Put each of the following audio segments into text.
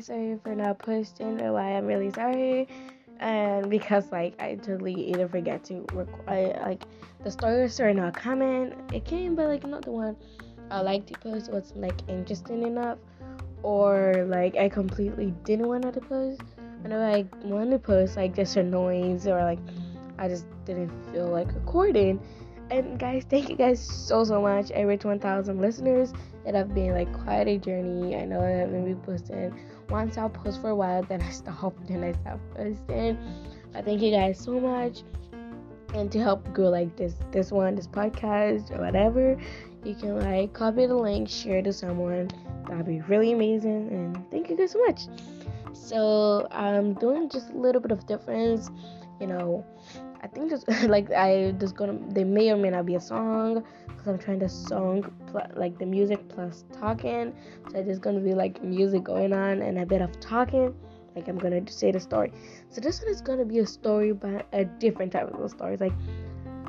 sorry for not posting. Or why I'm really sorry, and because like I totally either forget to record. Like the stories are not coming. It came, but like not the one I like to post wasn't like interesting enough, or like I completely didn't want to post. I know I wanted to post like just a noise or like I just didn't feel like recording. And guys, thank you guys so so much. I reached 1,000 listeners. It have been like quite a journey. I know I haven't been posting. Once I'll post for a while, then I stopped, then I stopped posting. I thank you guys so much. And to help grow like this this one, this podcast or whatever, you can like copy the link, share to someone. That'd be really amazing. And thank you guys so much. So I'm doing just a little bit of difference, you know I think just like I just gonna they may or may not be a song because I'm trying to song pl- like the music plus talking. So there's gonna be like music going on and a bit of talking. Like I'm gonna say the story. So this one is gonna be a story, but a different type of stories. Like,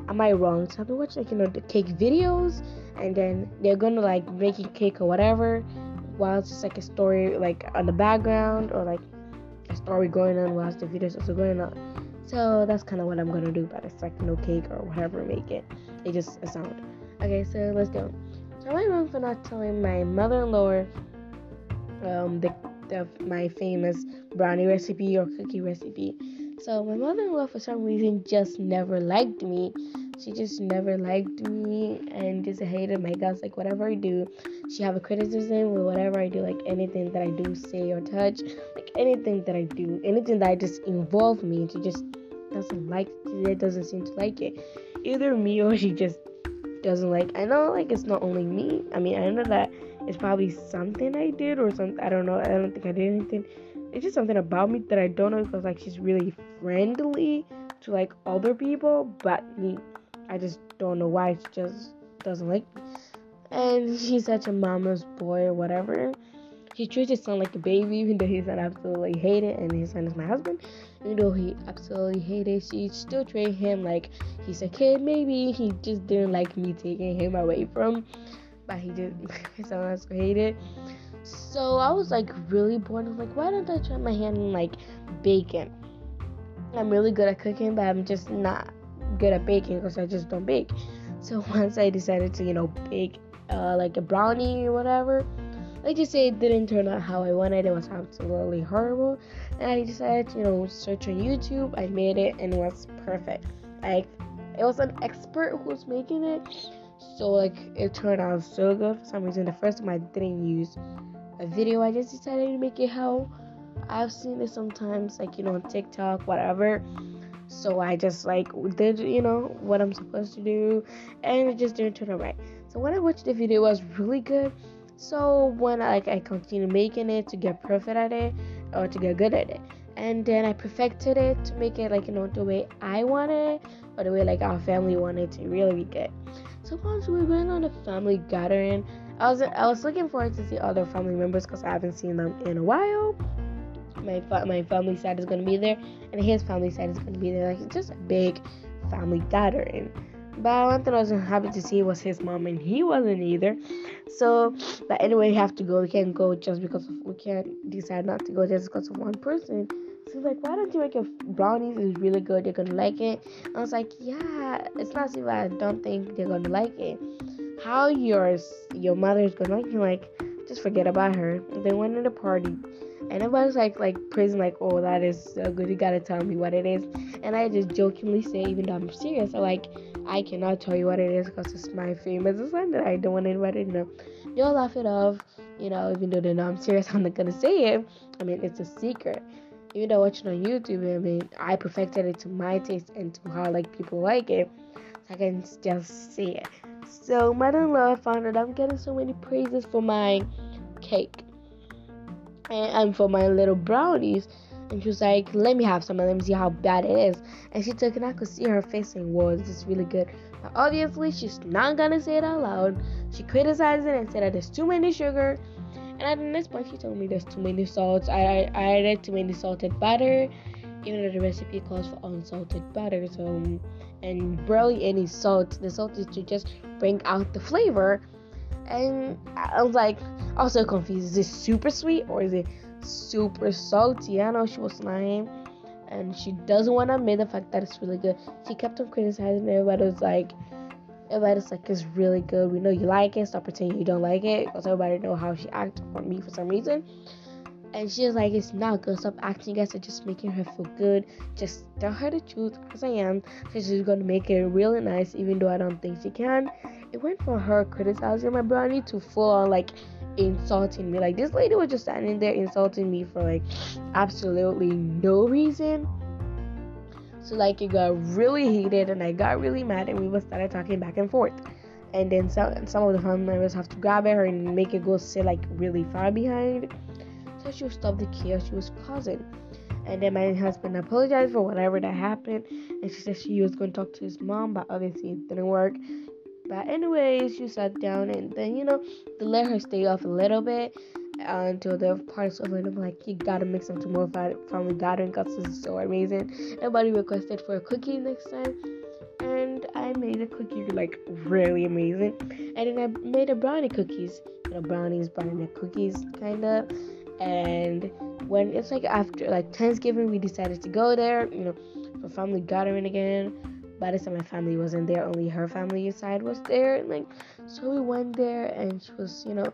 am I wrong? So I've been watching like you know the cake videos, and then they're gonna like making cake or whatever, while it's just like a story like on the background or like story going on whilst the videos also going on. So that's kind of what I'm gonna do, but it's like no cake or whatever make it. It's just a sound. Okay, so let's go. So I wrong for not telling my mother-in-law um the, the my famous brownie recipe or cookie recipe? So my mother-in-law for some reason just never liked me. She just never liked me and just hated my guts. Like whatever I do, she have a criticism with whatever I do. Like anything that I do, say or touch, like anything that I do, anything that I just involve me, she just doesn't like it doesn't seem to like it either me or she just doesn't like i know like it's not only me i mean i know that it's probably something i did or something i don't know i don't think i did anything it's just something about me that i don't know because like she's really friendly to like other people but me i just don't know why she just doesn't like me and she's such a mama's boy or whatever he treats his son like a baby, even though his son absolutely hate it, and his son is my husband. Even though he absolutely hate it, she still treat him like he's a kid. Maybe he just didn't like me taking him away from, but he did. his son also hate it. So I was like really bored. I was like, why don't I try my hand in like baking? I'm really good at cooking, but I'm just not good at baking because I just don't bake. So once I decided to, you know, bake uh, like a brownie or whatever let's just say it didn't turn out how I wanted. It was absolutely horrible. And I decided, you know, search on YouTube. I made it and it was perfect. Like it was an expert who was making it. So like it turned out so good. For some reason the first time I didn't use a video, I just decided to make it how I've seen it sometimes, like you know, on TikTok, whatever. So I just like did you know what I'm supposed to do and it just didn't turn out right. So when I watched the video it was really good so when I, like I continue making it to get perfect at it or to get good at it, and then I perfected it to make it like you know the way I want it or the way like our family wanted to really be good. So once we went on a family gathering, I was I was looking forward to see other family members because I haven't seen them in a while. My my family side is gonna be there, and his family side is gonna be there. Like it's just a big family gathering. But one thing I was happy to see was his mom, and he wasn't either. So, but anyway, we have to go. We can't go just because of, we can't decide not to go just because of one person. So like, why don't you make your brownies? It's really good. They're gonna like it. I was like, yeah, it's not bad. I don't think they're gonna like it. How yours, your mother's gonna like it? Like, just forget about her. They went to the party and everybody's like like praising like oh that is so good. You gotta tell me what it is. And i just jokingly say even though i'm serious i'm like i cannot tell you what it is because it's my famous son that i don't want anybody to know. You'll laugh it off you know even though they know i'm serious i'm not gonna say it. I mean it's a secret. Even though watching on youtube i mean i perfected it to my taste and to how like people like it. So i can just say it. So mother-in-law found that i'm getting so many praises for my cake and um, for my little brownies. And she was like, let me have some and let me see how bad it is. And she took it, and I could see her face saying, whoa, this is really good. But obviously, she's not gonna say it out loud. She criticized it and said that there's too many sugar. And at this point, she told me there's too many salts. I, I, I added too many salted butter, even though the recipe calls for unsalted butter. So, um, and barely any salt. The salt is to just bring out the flavor and I was like also confused. Is it super sweet or is it super salty. I know she was lying, and she doesn't want to admit the fact that it's really good. She kept on criticizing. Everybody was like, everybody's like, it's really good. We know you like it. Stop pretending you don't like it, because everybody know how she acted on me for some reason. And she was like, it's not good. Stop acting guys are just making her feel good. Just tell her the truth as I am. So she's gonna make it really nice, even though I don't think she can. It went from her criticizing my brownie to full on like insulting me. Like this lady was just standing there insulting me for like absolutely no reason. So like it got really heated and I got really mad and we both started talking back and forth. And then some some of the family members have to grab her and make it go sit like really far behind so she would stop the chaos she was causing. And then my husband apologized for whatever that happened, and she said she was going to talk to his mom, but obviously it didn't work. But anyways, she sat down and then you know they let her stay off a little bit uh, until the party's over. And I'm like, you gotta make some more family gathering because this is so amazing. Everybody requested for a cookie next time, and I made a cookie like really amazing. And then I made a brownie cookies, you know, brownies, brownie cookies, kind of and when it's like after like Thanksgiving, we decided to go there, you know, for family gathering again. By the time my family wasn't there, only her family side was there. And like, so we went there, and she was, you know,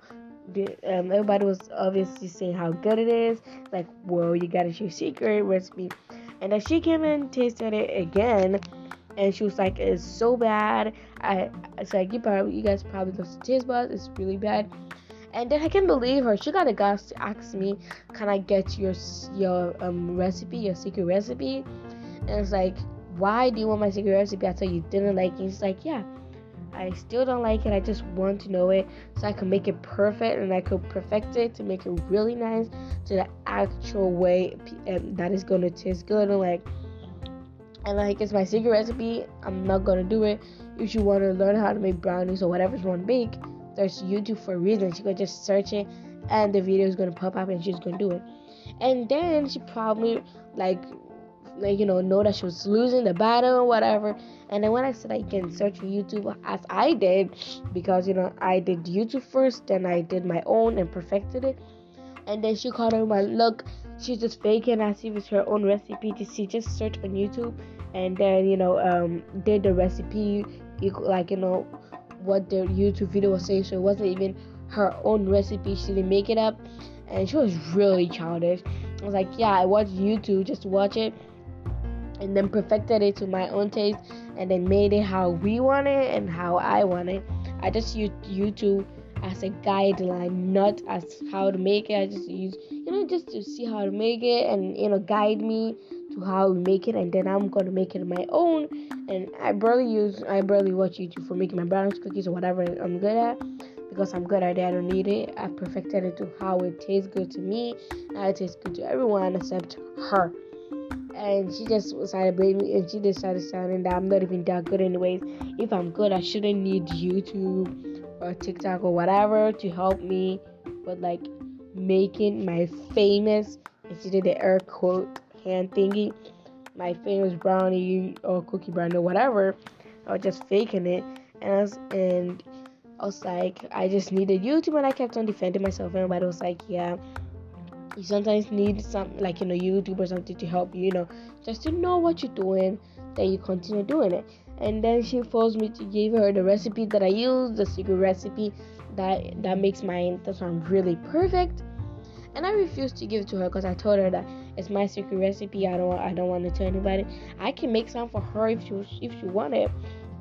the, um, everybody was obviously saying how good it is. Like, whoa, you gotta share secret recipe. And then she came and tasted it again, and she was like, "It's so bad." I, it's like you probably, you guys probably the taste buds. It's really bad. And then I can't believe her. She got a guts to ask me, "Can I get your your um recipe, your secret recipe?" And it's like, "Why do you want my secret recipe?" I thought you didn't like it. She's like, "Yeah, I still don't like it. I just want to know it so I can make it perfect and I could perfect it to make it really nice to the actual way um, that is gonna taste good and like." And like it's my secret recipe. I'm not gonna do it. If you want to learn how to make brownies or whatever you want to bake, there's YouTube for a reason. She could just search it and the video is gonna pop up and she's gonna do it. And then she probably like like you know know that she was losing the battle or whatever. And then when I said I can search YouTube as I did, because you know I did YouTube first, then I did my own and perfected it. And then she called her my look, she's just faking as if it's her own recipe. To see, just search on YouTube, and then you know um did the recipe, like you know what the YouTube video was saying, so it wasn't even her own recipe. She didn't make it up, and she was really childish. I was like, yeah, I watched YouTube, just watch it, and then perfected it to my own taste, and then made it how we want it and how I want it. I just used YouTube as a guideline, not as how to make it. I just use, you know, just to see how to make it and you know guide me to how we make it, and then I'm gonna make it my own. And I barely use, I barely watch YouTube for making my brownies, cookies, or whatever I'm good at because I'm good at it. I don't need it. I've perfected it to how it tastes good to me, and it tastes good to everyone except her. And she just decided to blame me, and she decided saying that I'm not even that good anyways. If I'm good, I shouldn't need YouTube or TikTok or whatever to help me. But like making my famous, and she did the air quote hand thingy, my famous brownie or cookie brownie or whatever, I was just faking it. And I was, and I was like, I just needed YouTube, and I kept on defending myself. And everybody was like, yeah, you sometimes need some, like, you know, YouTube or something to help you, you know, just to know what you're doing, then you continue doing it. And then she forced me to give her the recipe that I use, the secret recipe that that makes my that's one really perfect. And I refused to give it to her because I told her that it's my secret recipe. I don't I don't want to tell anybody. I can make some for her if she if she wanted.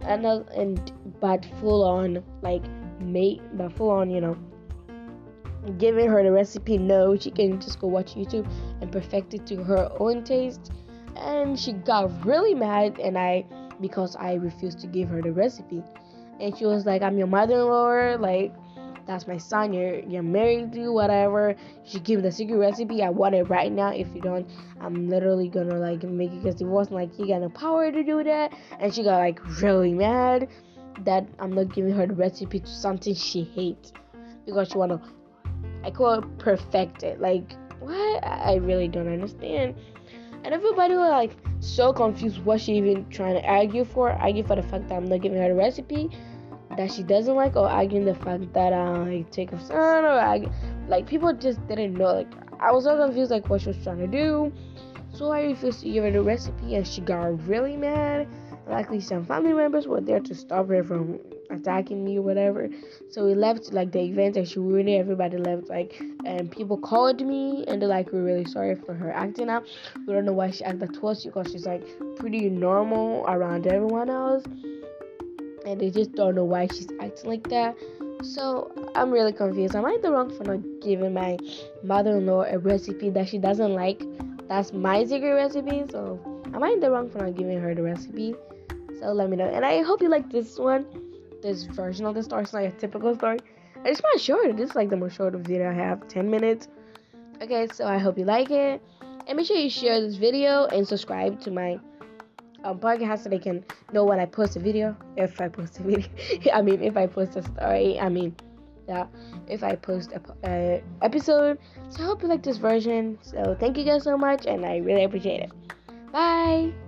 And uh, and but full on like make but full on you know giving her the recipe. No, she can just go watch YouTube and perfect it to her own taste. And she got really mad, and I because I refused to give her the recipe. And she was like, "I'm your mother-in-law. Like, that's my son. You're you're married to whatever. You should give me the secret recipe. I want it right now. If you don't, I'm literally gonna like make it because it wasn't like you got no power to do that." And she got like really mad that I'm not giving her the recipe to something she hates because she wanna I call it perfect it. Like what? I really don't understand. And everybody was like so confused what she even trying to argue for. Argue for the fact that I'm not giving her the recipe that she doesn't like, or arguing the fact that I take a son, or I, like people just didn't know. Like I was so confused like what she was trying to do. So I refused to give her the recipe and she got really mad. Luckily some family members were there to stop her from attacking me or whatever. So we left like the event and she ruined it. Everybody left like and people called me and they're like we're really sorry for her acting up. We don't know why she acted towards you because she's like pretty normal around everyone else. And they just don't know why she's acting like that. So I'm really confused. Am I the wrong for not giving my mother-in-law a recipe that she doesn't like? That's my secret recipe. So am I the wrong for not giving her the recipe? So let me know. And I hope you like this one, this version of the story. It's not a typical story. It's my short. This is like the most short of video I have, 10 minutes. Okay, so I hope you like it. And make sure you share this video and subscribe to my um, podcast so they can know when I post a video. If I post a video, I mean, if I post a story, I mean, yeah, if I post a uh, episode. So I hope you like this version. So thank you guys so much, and I really appreciate it. Bye.